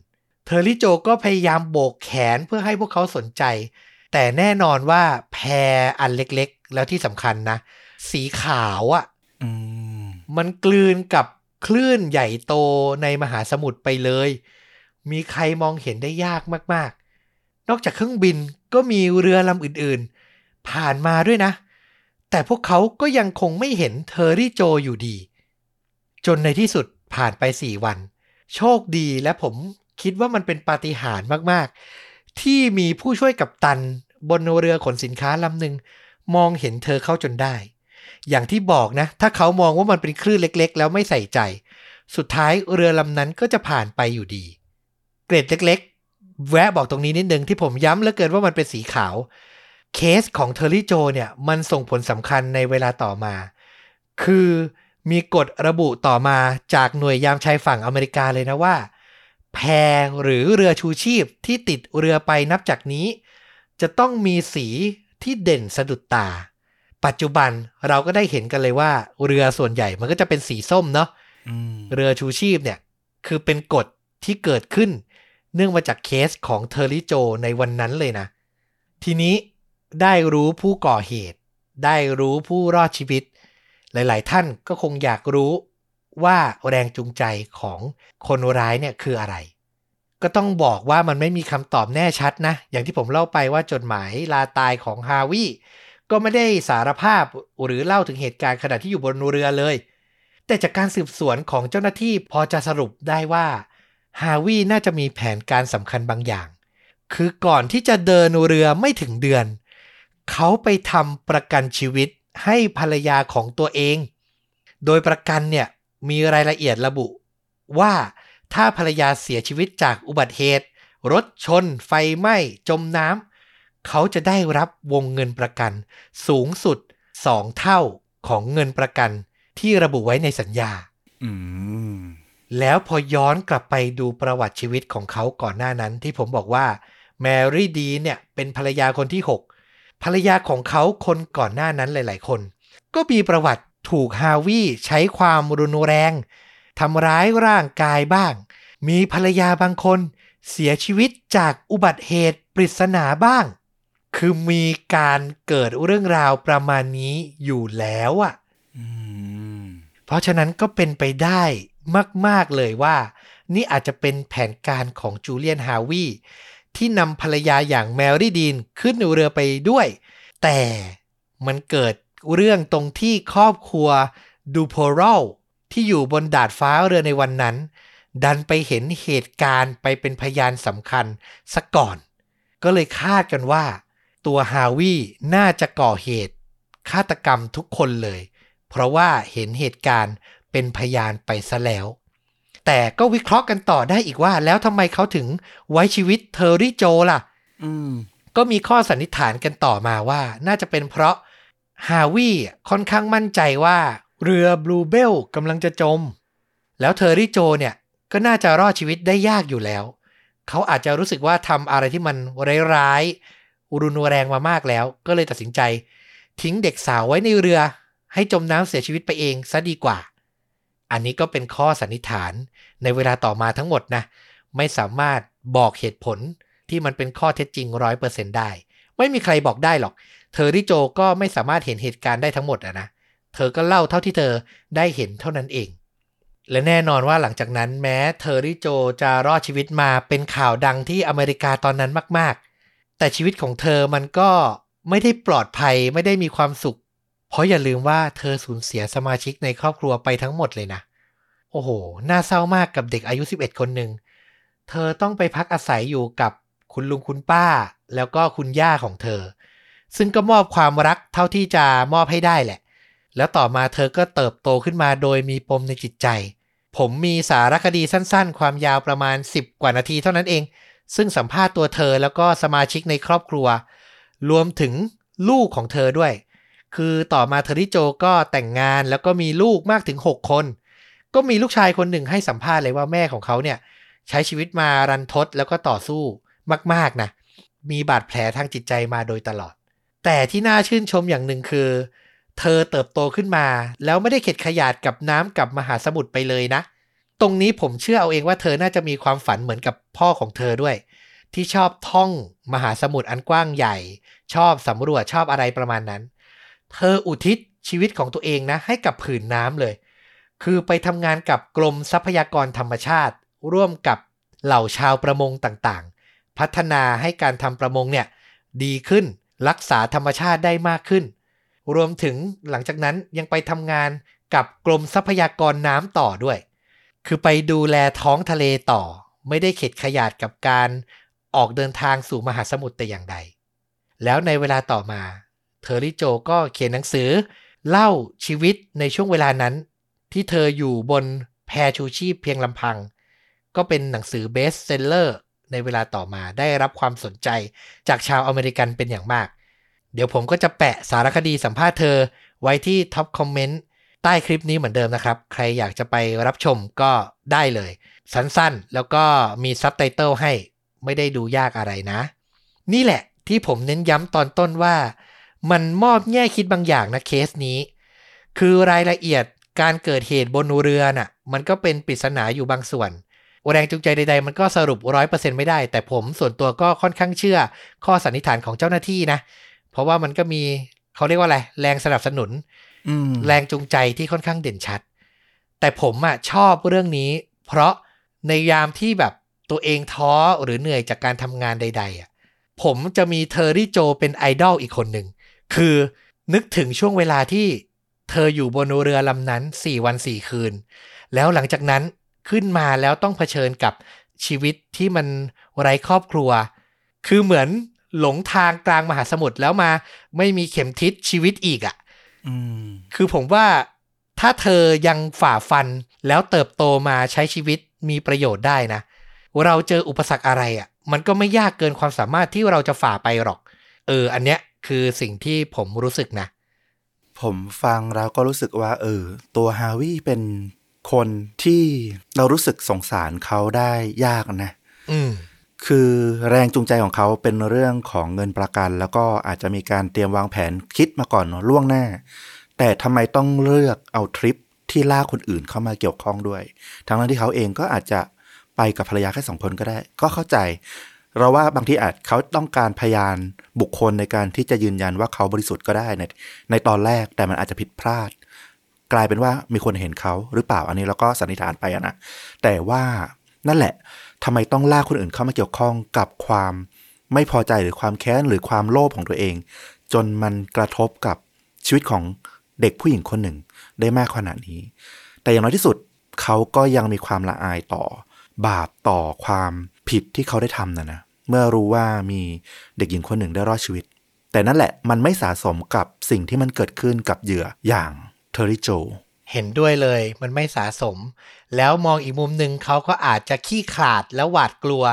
เธอริโจก็พยายามโบกแขนเพื่อให้พวกเขาสนใจ แต่แน่นอนว่าแพรอันเล็กๆ แล้วที่สำคัญนะ สีขาวอะ่ะอืมมันกลืนกับคลื่นใหญ่โตในมหาสมุทรไปเลย มีใครมองเห็นได้ยากมากๆ นอกจากเครื่องบินก็มีเรือลำอื่นๆ ผ่านมาด้วยนะ แต่พวกเขาก็ยังคงไม่เห็นเทอรี่โจอยู่ดี จนในที่สุดผ่านไปสี่วัน โชคดีและผม คิดว่ามันเป็นปาฏิหาริย์มากๆ ที่มีผู้ช่วยกับตันบนเรือขนสินค้าลำหนึ่งมองเห็นเธอเข้าจนได้ อย่างที่บอกนะ ถ้าเขามองว่ามันเป็นคลื่นเล็ก ๆ แล้วไม่ใส่ใจ สุดท้ายเรือลำนั้นก็จะผ่านไปอยู่ดี เกรดเล็ก ๆ แวะบอกตรงนี้นิดนึงที่ผมย้ำเหลือเกินว่ามันเป็นสีขาว เคสของเทอร์รี่โจเนี่ยมันส่งผลสำคัญในเวลาต่อมา คือมีกฎระบุต่อมาจากหน่วยยามชายฝั่งอเมริกาเลยนะว่า แพหรือเรือชูชีพที่ติดเรือไปนับจากนี้ จะต้องมีสีที่เด่นสะดุดตา ปัจจุบันเราก็ได้เห็นกันเลยว่า เรือส่วนใหญ่มันก็จะเป็นสีส้มเนาะอืมเรือชูชีพเนี่ย คือเป็นกฎที่เกิดขึ้น เนื่องมาจากเคสของเทอร์ริโจในวันนั้นเลยนะ ทีนี้ได้รู้ผู้ก่อเหตุ ได้รู้ผู้รอดชีวิต หลาย ๆ ท่านก็คงอยากรู้ ว่าแรงจูงใจของคนร้ายเนี่ยคืออะไร ก็ต้องบอกว่ามันไม่มีคำตอบแน่ชัดนะ อย่างที่ผมเล่าไปว่าจดหมายลาตายของฮาวิก็ไม่ได้สารภาพหรือเล่าถึงเหตุการณ์ขณะที่อยู่บนเรือเลย แต่จากการสืบสวนของเจ้าหน้าที่พอจะสรุปได้ว่าฮาวิน่าจะมีแผนการสำคัญบางอย่าง คือก่อนที่จะเดินเรือไม่ถึงเดือน เขาไปทำประกันชีวิตให้ภรรยาของตัวเอง โดยประกันเนี่ย มีรายละเอียดระบุ ว่าถ้าภรรยาเสียชีวิตจากอุบัติเหตุ รถชน ไฟไหม้ จมน้ำเขาจะได้รับวงเงินประกัน สูงสุด2เท่าของเงินประกัน ที่ระบุไว้ในสัญญาอืมแล้วพอย้อนกลับไปดูประวัติชีวิตของเขาก่อนหน้านั้น ที่ผมบอกว่าแมรี่ดีเนี่ยเป็นภรรยาคนที่ 6 ภรรยาของเขาคนก่อนหน้านั้นหลาย ๆ คน ก็มีประวัติ ถูกฮาวิใช้ความรุนแรงทำร้ายร่างกายบ้าง มีภรรยาบางคนเสียชีวิตจากอุบัติเหตุปริศนาบ้าง คือมีการเกิดเรื่องราวประมาณนี้อยู่แล้วอะอืมเพราะฉะนั้นก็เป็นไปได้มาก ๆ เลยว่า นี่อาจจะเป็นแผนการของจูเลียนฮาวีที่นำภรรยาอย่างแมรี่ดีนขึ้นเรือไปด้วย แต่มันเกิด เรื่องตรงที่ครอบครัวดูโพรลที่อยู่บนดาดฟ้าเรือในวันนั้น ดันไปเห็นเหตุการณ์ไปเป็นพยานสำคัญซะก่อน ก็เลยคาดกันว่า ตัวฮาวีน่าจะก่อเหตุฆาตกรรมทุกคนเลย เพราะว่าเห็นเหตุการณ์เป็นพยานไปซะแล้ว แต่ก็วิเคราะห์กันต่อได้อีกว่า แล้วทำไมเขาถึงไว้ชีวิตเทอร์รี่โจล่ะอืมก็มีข้อสันนิษฐานกันต่อมาว่า น่าจะเป็นเพราะ ฮาวิค่อนข้างมั่นใจว่าเรือบลูเบลกำลังจะจม แล้วเทอร์รี่โจเนี่ยก็น่าจะรอดชีวิตได้ยากอยู่แล้ว เขาอาจจะรู้สึกว่าทำอะไรที่มันร้ายๆอุรุนแรงมามากแล้ว ก็เลยตัดสินใจ ทิ้งเด็กสาวไว้ในเรือ ให้จมน้ำเสียชีวิตไปเองซะดีกว่า อันนี้ก็เป็นข้อสันนิษฐานในเวลาต่อมาทั้งหมดนะ ไม่สามารถบอกเหตุผลที่มันเป็นข้อเท็จจริงร้อยเปอร์เซ็นได้ ไม่มีใครบอกได้หรอก เธอริโจก็ไม่สามารถเห็นเหตุการณ์ได้ทั้งหมดอะนะ เธอก็เล่าเท่าที่เธอได้เห็นเท่านั้นเอง และแน่นอนว่าหลังจากนั้นแม้เธอริโจจะรอดชีวิตมาเป็นข่าวดังที่อเมริกาตอนนั้นมาก ๆ แต่ชีวิตของเธอมันก็ไม่ได้ปลอดภัยไม่ได้มีความสุข เพราะอย่าลืมว่าเธอสูญเสียสมาชิกในครอบครัวไปทั้งหมดเลยนะ โอ้โห น่าเศร้ามากกับเด็กอายุ 11 คนหนึ่ง เธอต้องไปพักอาศัยอยู่กับคุณลุงคุณป้า แล้วก็คุณย่าของเธอ ซึ่งก็มอบความรักเท่าที่จะมอบให้ได้แหละ แล้วต่อมาเธอก็เติบโตขึ้นมาโดยมีปมในจิตใจ ผมมีสารคดีสั้นๆ ความยาวประมาณ 10 กว่านาทีเท่านั้นเอง ซึ่งสัมภาษณ์ตัวเธอแล้วก็สมาชิกในครอบครัว รวมถึงลูกของเธอด้วย คือต่อมาเทอริโจก็แต่งงานแล้วก็มีลูกมากถึง 6 คน ก็มีลูกชายคนหนึ่งให้สัมภาษณ์เลยว่าแม่ของเขาเนี่ยใช้ชีวิตมารันทดแล้วก็ต่อสู้มากๆนะ มีบาดแผลทางจิตใจมาโดยตลอด แต่ที่น่าชื่นชมอย่างหนึ่งคือ เธอเติบโตขึ้นมา แล้วไม่ได้เข็ดขยาดกับน้ำกับมหาสมุทรไปเลยนะ ตรงนี้ผมเชื่อเอาเองว่าเธอน่าจะมีความฝันเหมือนกับพ่อของเธอด้วย ที่ชอบท่องมหาสมุทรอันกว้างใหญ่ ชอบสำรวจชอบอะไรประมาณนั้น เธออุทิศชีวิตของตัวเองนะ ให้กับผืนน้ำเลย คือไปทำงานกับกรมทรัพยากรธรรมชาติ ร่วมกับเหล่าชาวประมงต่างๆ พัฒนาให้การทำประมงเนี่ยดีขึ้น รักษาธรรมชาติได้มากขึ้น รวมถึงหลังจากนั้นยังไปทำงานกับกรมทรัพยากรน้ำต่อด้วย คือไปดูแลท้องทะเลต่อ ไม่ได้เข็ดขยาดกับการออกเดินทางสู่มหาสมุทรแต่อย่างใด แล้วในเวลาต่อมา เทอริโจก็เขียนหนังสือ เล่าชีวิตในช่วงเวลานั้น ที่เธออยู่บนแพชูชีพเพียงลำพัง ก็เป็นหนังสือ best seller ในเวลาต่อมาได้รับความสนใจจากชาวอเมริกันเป็นอย่างมาก เดี๋ยวผมก็จะแปะสารคดีสัมภาษณ์เธอไว้ที่ top comment ใต้คลิปนี้เหมือนเดิมนะครับ ใครอยากจะไปรับชมก็ได้เลย สั้นๆ แล้วก็มีซับไตเติลให้ไม่ได้ดูยากอะไรนะ นี่แหละที่ผมเน้นย้ำตอนต้นว่า มันมอบแง่คิดบางอย่างนะเคสนี้ คือรายละเอียดการเกิดเหตุบนเรือน่ะ มันก็เป็นปริศนาอยู่บางส่วน แรงจูงใจใดๆ มันก็สรุปร้อยเปอร์เซ็นไม่ได้ แต่ผมส่วนตัวก็ค่อนข้างเชื่อข้อสันนิษฐานของเจ้าหน้าที่นะ เพราะว่ามันก็มีเขาเรียกว่าอะไร แรงสนับสนุนอืมแรงจูงใจที่ค่อนข้างเด่นชัด แต่ผมอะชอบเรื่องนี้ เพราะในยามที่แบบตัวเองท้อหรือเหนื่อยจากการทำงานใด ๆอะผมจะมีเทอร์รี่โจเป็นไอดอลอีกคนหนึ่ง คือนึกถึงช่วงเวลาที่เธออยู่บนเรือลำนั้น 4 วัน 4 คืน แล้วหลังจากนั้น ขึ้นมาแล้วต้องเผชิญกับชีวิตที่มันไร้ครอบครัว คือเหมือนหลงทางกลางมหาสมุทรแล้วมาไม่มีเข็มทิศชีวิตอีกอะ่ะอืมคือผมว่าถ้าเธอยังฝ่าฟันแล้วเติบโตมาใช้ชีวิตมีประโยชน์ได้นะ เราเจออุปสรรคอะไรอะ่ะ มันก็ไม่ยากเกินความสามารถที่เราจะฝ่าไปหรอก เออ อันเนี้ยคือสิ่งที่ผมรู้สึกนะ ผมฟังแล้วก็รู้สึกว่า เออ ตัวฮาวิเป็น คนที่เรารู้สึกสงสารเขาได้ยากนะอืมคือแรงจูงใจของเขาเป็นเรื่องของเงินประกัน แล้วก็อาจจะมีการเตรียมวางแผนคิดมาก่อนเนอะล่วงหน้า แต่ทำไมต้องเลือกเอาทริปที่ล่ากคนอื่นเข้ามาเกี่ยวข้องด้วย ทั้งนั้นที่เขาเองก็อาจจะไปกับภรรยาแค่สองคนก็ได้ ก็เข้าใจ เราว่าบางทีอาจเขาต้องการพยานบุคคลในการที่จะยืนยันว่าเขาบริสุทธิ์ก็ได้ในในตอนแรกแต่มันอาจจะผิดพลาด กลายเป็นว่ามีคนเห็นเขาหรือเปล่าอันนี้เราก็สันนิษฐานไปนะแต่ว่านั่นแหละทำไมต้องลากคนอื่นเข้ามาเกี่ยวข้องกับความไม่พอใจหรือความแค้นหรือความโลภของตัวเอง จนมันกระทบกับชีวิตของเด็กผู้หญิงคนหนึ่งได้มากขนาดนี้ แต่อย่างน้อยที่สุดเขาก็ยังมีความละอายต่อ บาปต่อความผิดที่เขาได้ทำนะนะเมื่อรู้ว่ามีเด็กหญิงคนหนึ่งได้รอดชีวิต แต่นั่นแหละมันไม่สะสมกับสิ่งที่มันเกิดขึ้นกับเหยื่ออย่าง เทอริโจ เห็นด้วยเลย มันไม่สะสม แล้วมองอีกมุมหนึ่งเขาก็อาจจะขี้ขลาดแล้วหวาดกลัว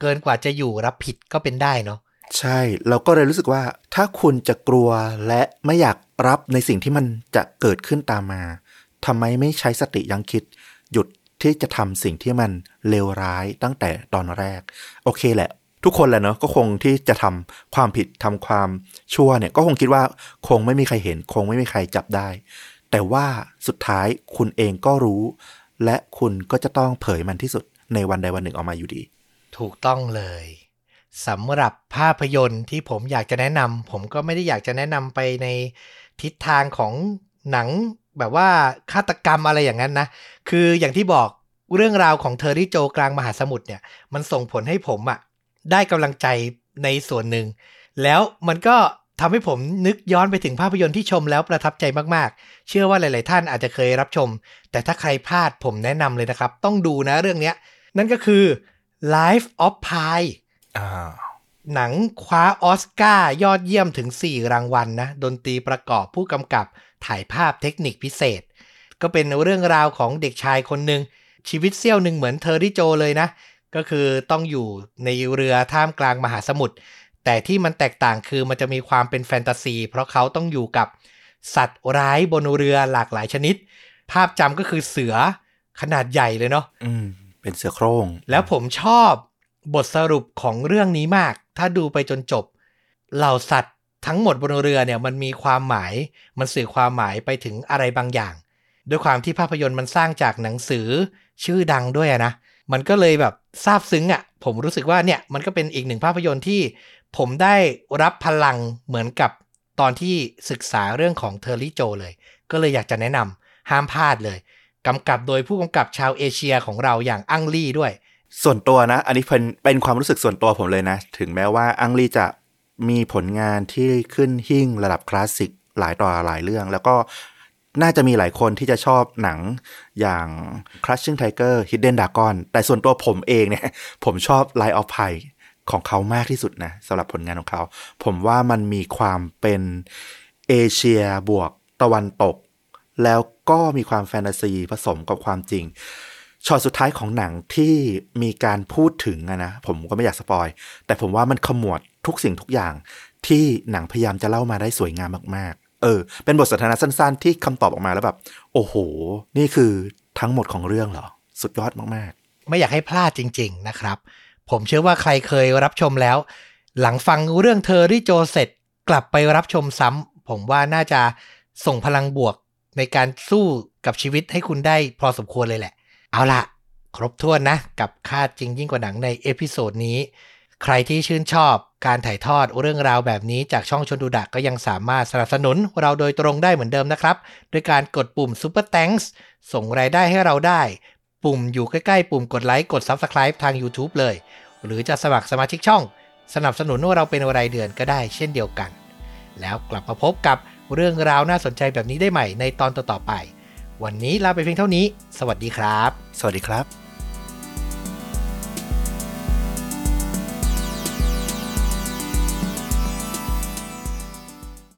เกินกว่าจะอยู่รับผิดก็เป็นได้เนาะใช่ เราก็เลยรู้สึกว่า ถ้าคุณจะกลัวและไม่อยากรับในสิ่งที่มันจะเกิดขึ้นตามมาทำไมไม่ใช้สติยังคิด หยุดที่จะทำสิ่งที่มันเลวร้ายตั้งแต่ตอนแรก โอเคแหละ ทุกคนแหละเนาะก็คงที่จะทำความผิดทำความชั่วเนี่ย ก็คงคิดว่าคงไม่มีใครเห็น คงไม่มีใครจับได้ แต่ว่าสุดท้ายคุณเองก็รู้ และคุณก็จะต้องเผยมันที่สุดในวันใดวันหนึ่งออกมาอยู่ดี ถูกต้องเลยสำหรับภาพยนตร์ที่ผมอยากจะแนะนำผมก็ไม่ได้อยากจะแนะนำไปในทิศทางของหนังแบบว่าฆาตกรรมอะไรอย่างนั้นนะ คืออย่างที่บอกเรื่องราวของเทอร์รี่โจกลางมหาสมุทรเนี่ย มันส่งผลให้ผมอะได้กำลังใจในส่วนหนึ่ง แล้วมันก็ ทำให้ผมนึกย้อนไปถึงภาพยนตร์ที่ชมแล้วประทับใจมากๆ เชื่อว่าหลาย ๆ ท่านอาจจะเคยรับชม แต่ถ้าใครพลาดผมแนะนำเลยนะครับ ต้องดูนะเรื่องเนี้ยนั่นก็คือ Life of Pi อ่าหนังคว้าออสการ์ยอดเยี่ยมถึง 4 รางวัลนะ ดนตรีประกอบผู้กำกับถ่ายภาพเทคนิคพิเศษ ก็เป็นเรื่องราวของเด็กชายคนหนึ่ง ชีวิตเซี่ยวหนึ่งเหมือนเทอร์ริโจเลยนะ ก็คือต้องอยู่ในเรือท่ามกลางมหาสมุทร แต่ที่มันแตกต่างคือมันจะมีความเป็นแฟนตาซี เพราะเขาต้องอยู่กับสัตว์ร้ายบนเรือหลากหลายชนิด ภาพจำก็คือเสือขนาดใหญ่เลยเนาะอืม เป็นเสือโคร่ง แล้วผมชอบบทสรุปของเรื่องนี้มาก ถ้าดูไปจนจบ เหล่าสัตว์ทั้งหมดบนเรือเนี่ยมันมีความหมาย มันสื่อความหมายไปถึงอะไรบางอย่าง ด้วยความที่ภาพยนตร์มันสร้างจากหนังสือชื่อดังด้วยอะนะ มันก็เลยแบบซาบซึ้งอะ่ะ ผมรู้สึกว่าเนี่ยมันก็เป็นอีกหนึ่งภาพยนตร์ที่ ผมได้รับพลังเหมือนกับตอนที่ศึกษาเรื่องของเทอร์รี่โจเลย ก็เลยอยากจะแนะนำห้ามพลาดเลยกำกับโดยผู้กำกับชาวเอเชียของเราอย่างอังลี่ด้วย ส่วนตัวนะ อันนี้เป็นเป็นความรู้สึกส่วนตัวผมเลยนะ ถึงแม้ว่าอังลี่จะมีผลงานที่ขึ้นหิ่งระดับคลาสสิกหลายต่อหลายเรื่อง แล้วก็น่าจะมีหลายคนที่จะชอบหนังอย่าง Crouching Tiger Hidden Dragon แต่ส่วนตัวผมเองเนี่ย ผมชอบ Life of Pi ของเขามากที่สุดนะสำหรับผลงานของเขา ผมว่ามันมีความเป็นเอเชียบวกตะวันตก แล้วก็มีความแฟนตาซีผสมกับความจริงช็อตสุดท้ายของหนังที่มีการพูดถึงนะผมก็ไม่อยาก spoil แต่ผมว่ามันขมวดทุกสิ่งทุกอย่าง ที่หนังพยายามจะเล่ามาได้สวยงามมากๆ เออ เป็นบทสนทนาสั้นๆ ที่คำตอบออกมาแล้วแบบ โอ้โห นี่คือทั้งหมดของเรื่องเหรอ สุดยอดมากๆ ไม่อยากให้พลาดจริง ๆ นะครับ ผมเชื่อว่าใครเคยรับชมแล้ว หลังฟังเรื่องเทอร์รี่โจเสร็จกลับไปรับชมซ้ำผมว่าน่าจะส่งพลังบวกในการสู้กับชีวิตให้คุณได้พอสมควรเลยแหละ เอาล่ะครบถ้วนนะ กับฆาตจริงยิ่งกว่าหนังใน episode นี้ ใครที่ชื่นชอบการถ่ายทอดเรื่องราวแบบนี้จากช่องชนดูดะก็ยังสามารถสนับสนุนเราโดยตรงได้เหมือนเดิมนะครับ ด้วยการกดปุ่ม Super Thanks ส่งรายได้ให้เราได้ ปุ่มอยู่ใกล้ๆ ปุ่มกดไลค์กด Subscribe ทาง YouTube เลย หรือจะสมัครสมาชิกช่อง สนับสนุนว่าเราเป็นรายเดือนก็ได้เช่นเดียวกัน แล้วกลับมาพบกับเรื่องราวน่าสนใจแบบนี้ได้ใหม่ในตอนต่อๆไป วันนี้ลาไปเพียงเท่านี้ สวัสดีครับ สวัสดีครับ